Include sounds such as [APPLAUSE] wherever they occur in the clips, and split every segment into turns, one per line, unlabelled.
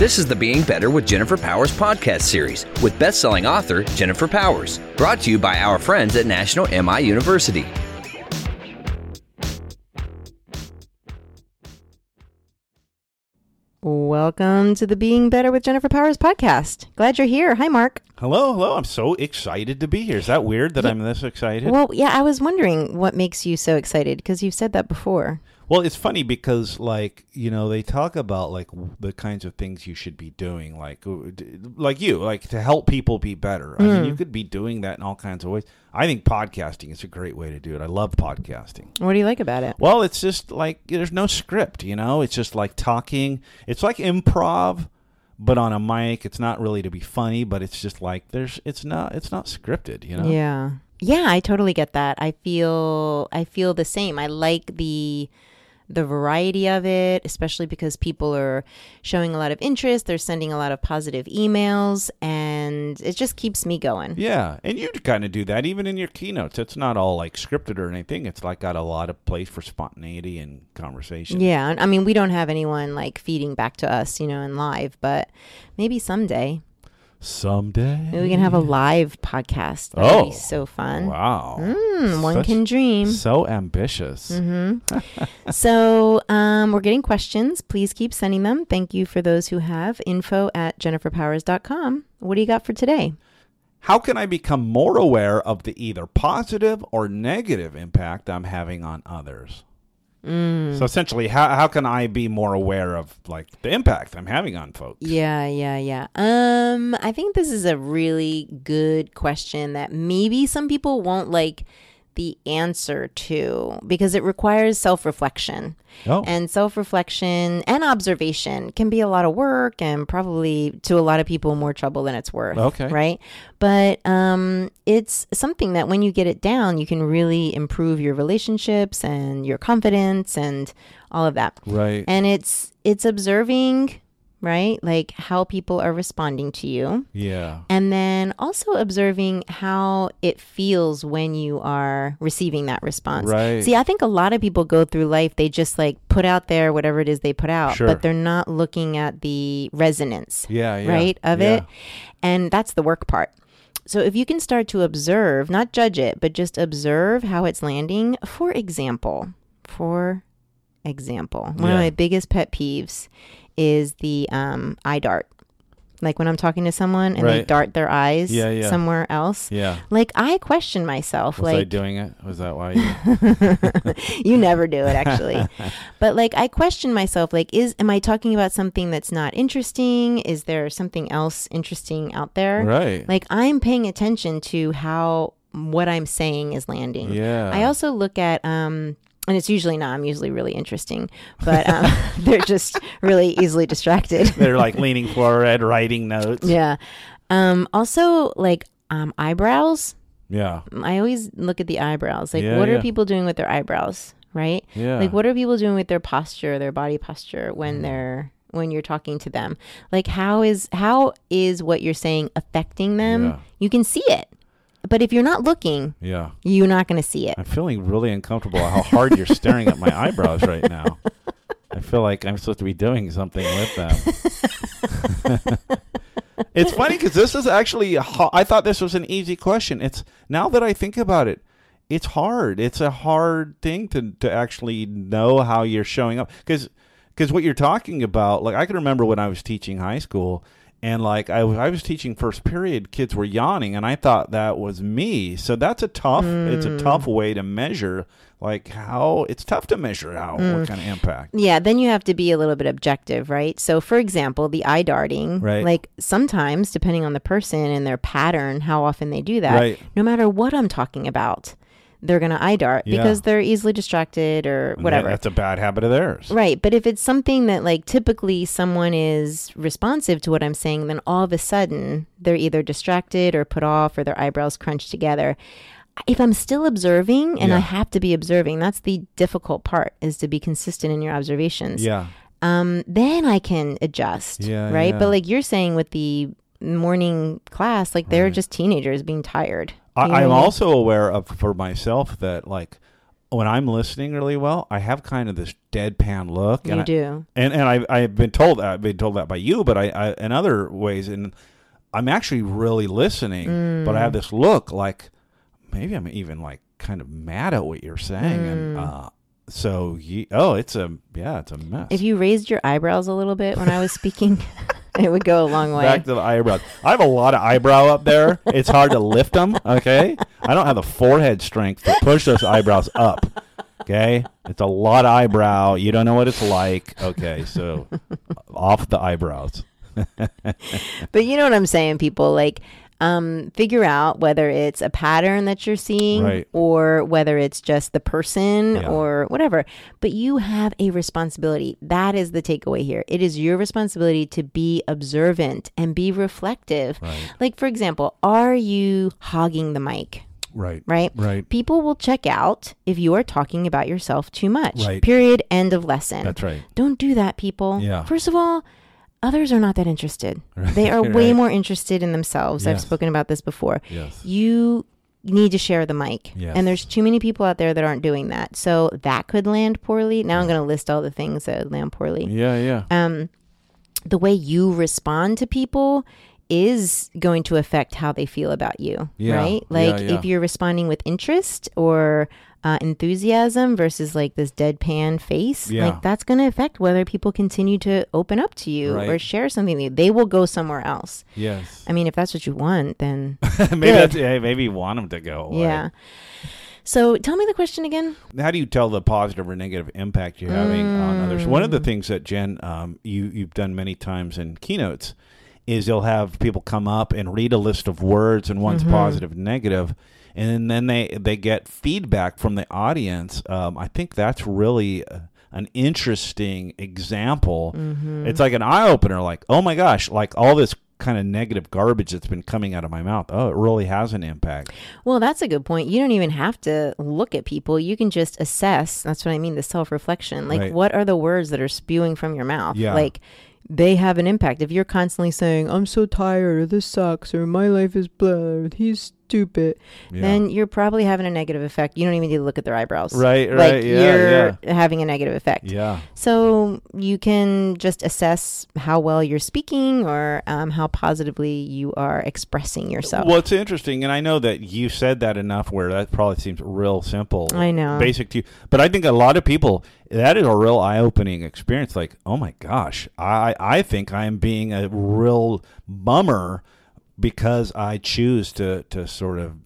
This is the Being Better with Jennifer Powers podcast series with best-selling author Jennifer Powers, brought to you by our friends at National MI University.
Welcome to the Being Better with Jennifer Powers podcast. Glad you're here. Hi, Mark.
Hello, hello. I'm so excited to be here. Is that weird that I'm this excited?
Well, yeah, I was wondering what makes you so excited because you've said that before.
Well, it's funny because, like, you know, they talk about like the kinds of things you should be doing, like, like you, like to help people be better. I mean, you mm. could be doing that in all kinds of ways. I think podcasting is a great way to do it. I love podcasting.
What do you like about it?
Well, it's just like there's no script, you know. It's just like talking. It's like improv, but on a mic. It's not really to be funny, but it's just like there's. It's not. It's not scripted, you know.
Yeah. Yeah, I totally get that. I feel I feel the same. I like the the variety of it, especially because people are showing a lot of interest, they're sending a lot of positive emails and it just keeps me going.
Yeah, and you kind of do that even in your keynotes. It's not all like scripted or anything. It's like got a lot of place for spontaneity and conversation.
Yeah, I mean, we don't have anyone like feeding back to us, you know, in live, but maybe someday
Someday
maybe we can have a live podcast. That would
Oh.
be so fun.
Wow,
Mm, one
Such-
can dream.
so ambitious.
Mm-hmm. [LAUGHS] so um, we're getting questions. Please keep sending them. Thank you for those who have. Info at jenniferpowers.com. What do you got for today?
How can I become more aware of the either positive or negative impact I'm having on others?
Mm.
So essentially, how how can I be more aware of like the impact I'm having on folks?
Yeah, yeah, yeah. Um, I think this is a really good question that maybe some people won't like the answer to because it requires self-reflection.
Oh.
And self-reflection and observation can be a lot of work and probably to a lot of people more trouble than it's worth.
Okay.
Right? But um it's something that when you get it down, you can really improve your relationships and your confidence and all of that
Right.
and it's it's observing right like how people are responding to you
yeah.
and then also observing how it feels when you are receiving that response
Right.
see i think a lot of people go through life they just like put out there whatever it is they put out
Sure.
but they're not looking at the resonance
Yeah. Yeah.
right of
yeah.
it and that's the work part so if you can start to observe not judge it but just observe how it's landing for example for example one
Yeah.
of my biggest pet peeves is the um, eye dart like when i'm talking to someone and they
Right.
dart their eyes
Yeah, yeah.
somewhere else
Yeah.
like i question myself
Was I
like
doing it? Was that why? [LAUGHS] You... [LAUGHS]
you never do it actually [LAUGHS] but like i question myself like is am i talking about something that's not interesting is there something else interesting out there
right.
like i'm paying attention to how what i'm saying is landing
yeah.
i also look at um and it's usually not i'm usually really interesting but um, [LAUGHS] they're just really easily distracted [LAUGHS]
They're like leaning [LAUGHS] forward, writing notes.
yeah um also like um eyebrows
Yeah.
i always look at the eyebrows like
Yeah,
what
yeah.
are people doing with their eyebrows right
Yeah.
like what are people doing with their posture their body posture
Mm.
when they're when you're talking to them like how is how is what you're saying affecting them
Yeah.
you can see it but if you're not looking
Yeah.
you're not going to see it
I'm feeling really uncomfortable how hard you're staring at my eyebrows right now. [LAUGHS] I feel like I'm supposed to be doing something with them. [LAUGHS] it's funny because this is actually, I thought this was an easy question. It's now that I think about it, it's hard. It's a hard thing to, to actually know how you're showing up. Because because what you're talking about, like I can remember when I was teaching high school, and like I was, I was teaching first period, kids were yawning, and I thought that was me. So that's a tough. It's a tough mm. way to measure, like how it's tough to measure how mm. what kind of impact.
yeah then you have to be a little bit objective right so for example the eye darting
Right.
like sometimes depending on the person and their pattern how often they do that
Right.
no matter what i'm talking about they're going to eye dart
Yeah.
because they're easily distracted or whatever
that- that's a bad habit of theirs.
Right. But if it's something that, like, typically someone is responsive to what I'm saying, then all of a sudden they're either distracted or put off or their eyebrows crunched together. If I'm still observing, and I have to be observing, that's the difficult part is to be consistent in your observations.
Yeah.
Um, then I can adjust.
Yeah,
Right.
yeah.
But like you're saying with the morning class, like they're just teenagers being tired.
I,
You
I'm also aware of for myself that like when I'm listening really well, I have kind of this deadpan look.
You
and I-
do.
and and I I've been told I've been told that by you, but I, I in other ways, and I'm actually really listening, but I have this look like maybe I'm even like kind of mad at what you're saying, and uh, so ye, oh, it's a yeah, it's a mess.
If you raised your eyebrows a little bit when I was speaking, [LAUGHS] [LAUGHS] it would go a long way.
Back to the eyebrows. I have a lot of eyebrow up there. It's hard to lift them. Okay, I don't have the forehead strength to push those eyebrows up. Okay, it's a lot of eyebrow. You don't know what it's like. Okay, so off the eyebrows. [LAUGHS]
But you know what I'm saying, people? Like, um, figure out whether it's a pattern that you're seeing
Right.
or whether it's just the person
Yeah.
or whatever. But you have a responsibility. That is the takeaway here. It is your responsibility to be observant and be reflective.
Right.
Like, for example, are you hogging the mic?
Right.
Right?
Right.
People will check out if you are talking about yourself too much.
Right.
Period. End of lesson.
That's right.
Don't do that, people.
Yeah.
First of all, others are not that interested. They are way more interested in themselves. I've spoken about this before.
Yes.
You need to share the mic.
Yes.
And there's too many people out there that aren't doing that. So that could land poorly. Now I'm going to list all the things that land poorly.
Yeah. Yeah.
Um, the way you respond to people is going to affect how they feel about you,
Yeah.
right? Like
yeah.
if you're responding with interest or uh, enthusiasm versus like this deadpan face,
Yeah.
like that's going to affect whether people continue to open up to you or share something with you. They will go somewhere else.
Yes.
I mean, if that's what you want, then [LAUGHS]
maybe yeah, maybe you want them to go. away.
yeah. So tell me the question again.
How do you tell the positive or negative impact you're having on others? One
Mm.
of the things that Jen, um, you you've done many times in keynotes, is you'll have people come up and read a list of words, and one's
Mm-hmm.
positive and negative, and then they they get feedback from the audience. Um, I think that's really. Uh, an interesting example.
Mm-hmm.
It's like an eye opener. Like, oh my gosh, like all this kind of negative garbage that's been coming out of my mouth. Oh, it really has an impact.
Well, that's a good point. You don't even have to look at people. You can just assess. That's what I mean, the self reflection. Like,
Right.
what are the words that are spewing from your mouth?
Yeah.
Like, they have an impact. If you're constantly saying, I'm so tired, or this sucks, or my life is blah, or he's stupid,
Yeah.
then you're probably having a negative effect. You don't even need to look at their eyebrows.
Right,
Like,
right, yeah,
you're having a negative effect.
yeah.
So you can just assess how well you're speaking or um, how positively you are expressing yourself.
Well, it's interesting, and I know that you said that enough where that probably seems real simple.
I know.
Basic to you. But I think a lot of people, that is a real eye opening experience. Like, oh my gosh, I, I think I'm being a real bummer because I choose to, to sort of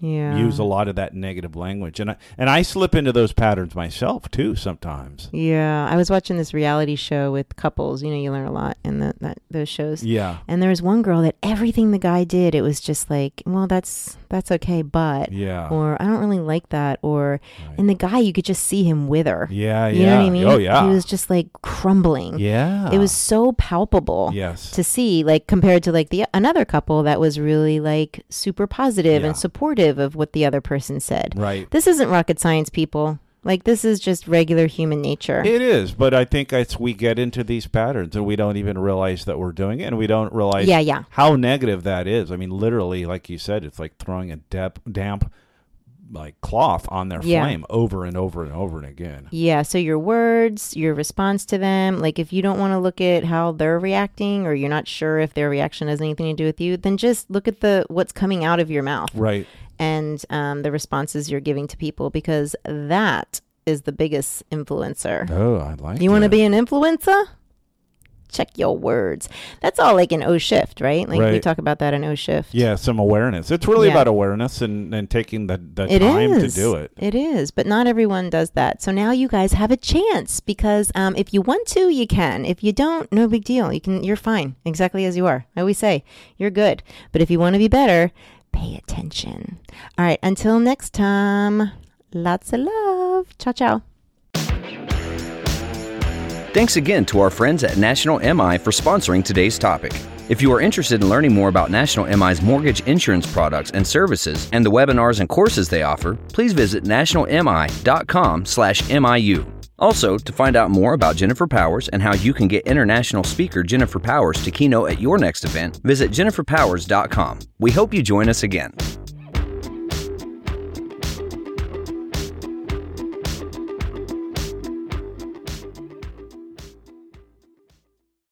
yeah.
use a lot of that negative language. And I, and I slip into those patterns myself too sometimes.
Yeah, I was watching this reality show with couples. You know, you learn a lot in the, that those shows.
Yeah.
And there was one girl that everything the guy did, it was just like, well, that's that's okay, but
Yeah.
or I don't really like that, or and the guy you could just see him wither.
Yeah,
You
yeah.
know what I mean?
Oh, yeah.
He was just like crumbling.
yeah.
It was so palpable.
Yes.
To see, like compared to like the another couple that was really like super positive
Yeah.
and supportive of what the other person said.
right.
This isn't rocket science, people. Like this is just regular human nature.
It is, but I think it's we get into these patterns and we don't even realize that we're doing it, and we don't realize
Yeah, yeah.
how negative that is. I mean, literally, like you said, it's like throwing a damp, damp like cloth on their
Yeah.
flame over and over and over and again.
Yeah, so your words, your response to them, like if you don't want to look at how they're reacting or you're not sure if their reaction has anything to do with you, then just look at the what's coming out of your mouth
Right.
And um, the responses you're giving to people because that is the biggest influencer.
Oh, I like.
You want to be an influencer? Check your words. That's all like an O shift, right? Like we talk about that in O shift.
Yeah, some awareness. It's really
Yeah.
about awareness and, and taking the, the
It
time
is.
to do it.
It is, but not everyone does that. So now you guys have a chance because um, if you want to, you can. If you don't, no big deal. You can. You're fine, exactly as you are. I always say you're good. But if you want to be better, pay attention. All right. Until next time. Lots of love. Ciao, ciao.
Thanks again to our friends at National MI for sponsoring today's topic. If you are interested in learning more about National MI's mortgage insurance products and services and the webinars and courses they offer, please visit nationalmi.com/miu. Also, to find out more about Jennifer Powers and how you can get international speaker Jennifer Powers to keynote at your next event, visit jenniferpowers.com. We hope you join us again.